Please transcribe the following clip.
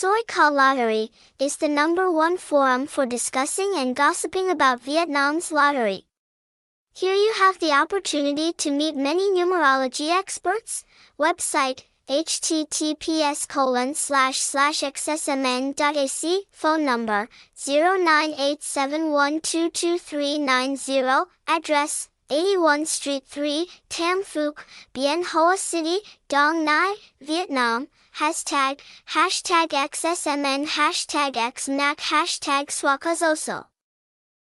Soi Cau Lottery is the number one forum for discussing and gossiping about Vietnam's lottery. Here you have the opportunity to meet many numerology experts. Website https colon slash slash xsmn.ac phone number 0987122390 address 81 Street 3, Tam Phuoc, Bien Hoa City, Dong Nai, Vietnam, hashtag, hashtag XSMN, hashtag XSMNAC, hashtag soicauxoso.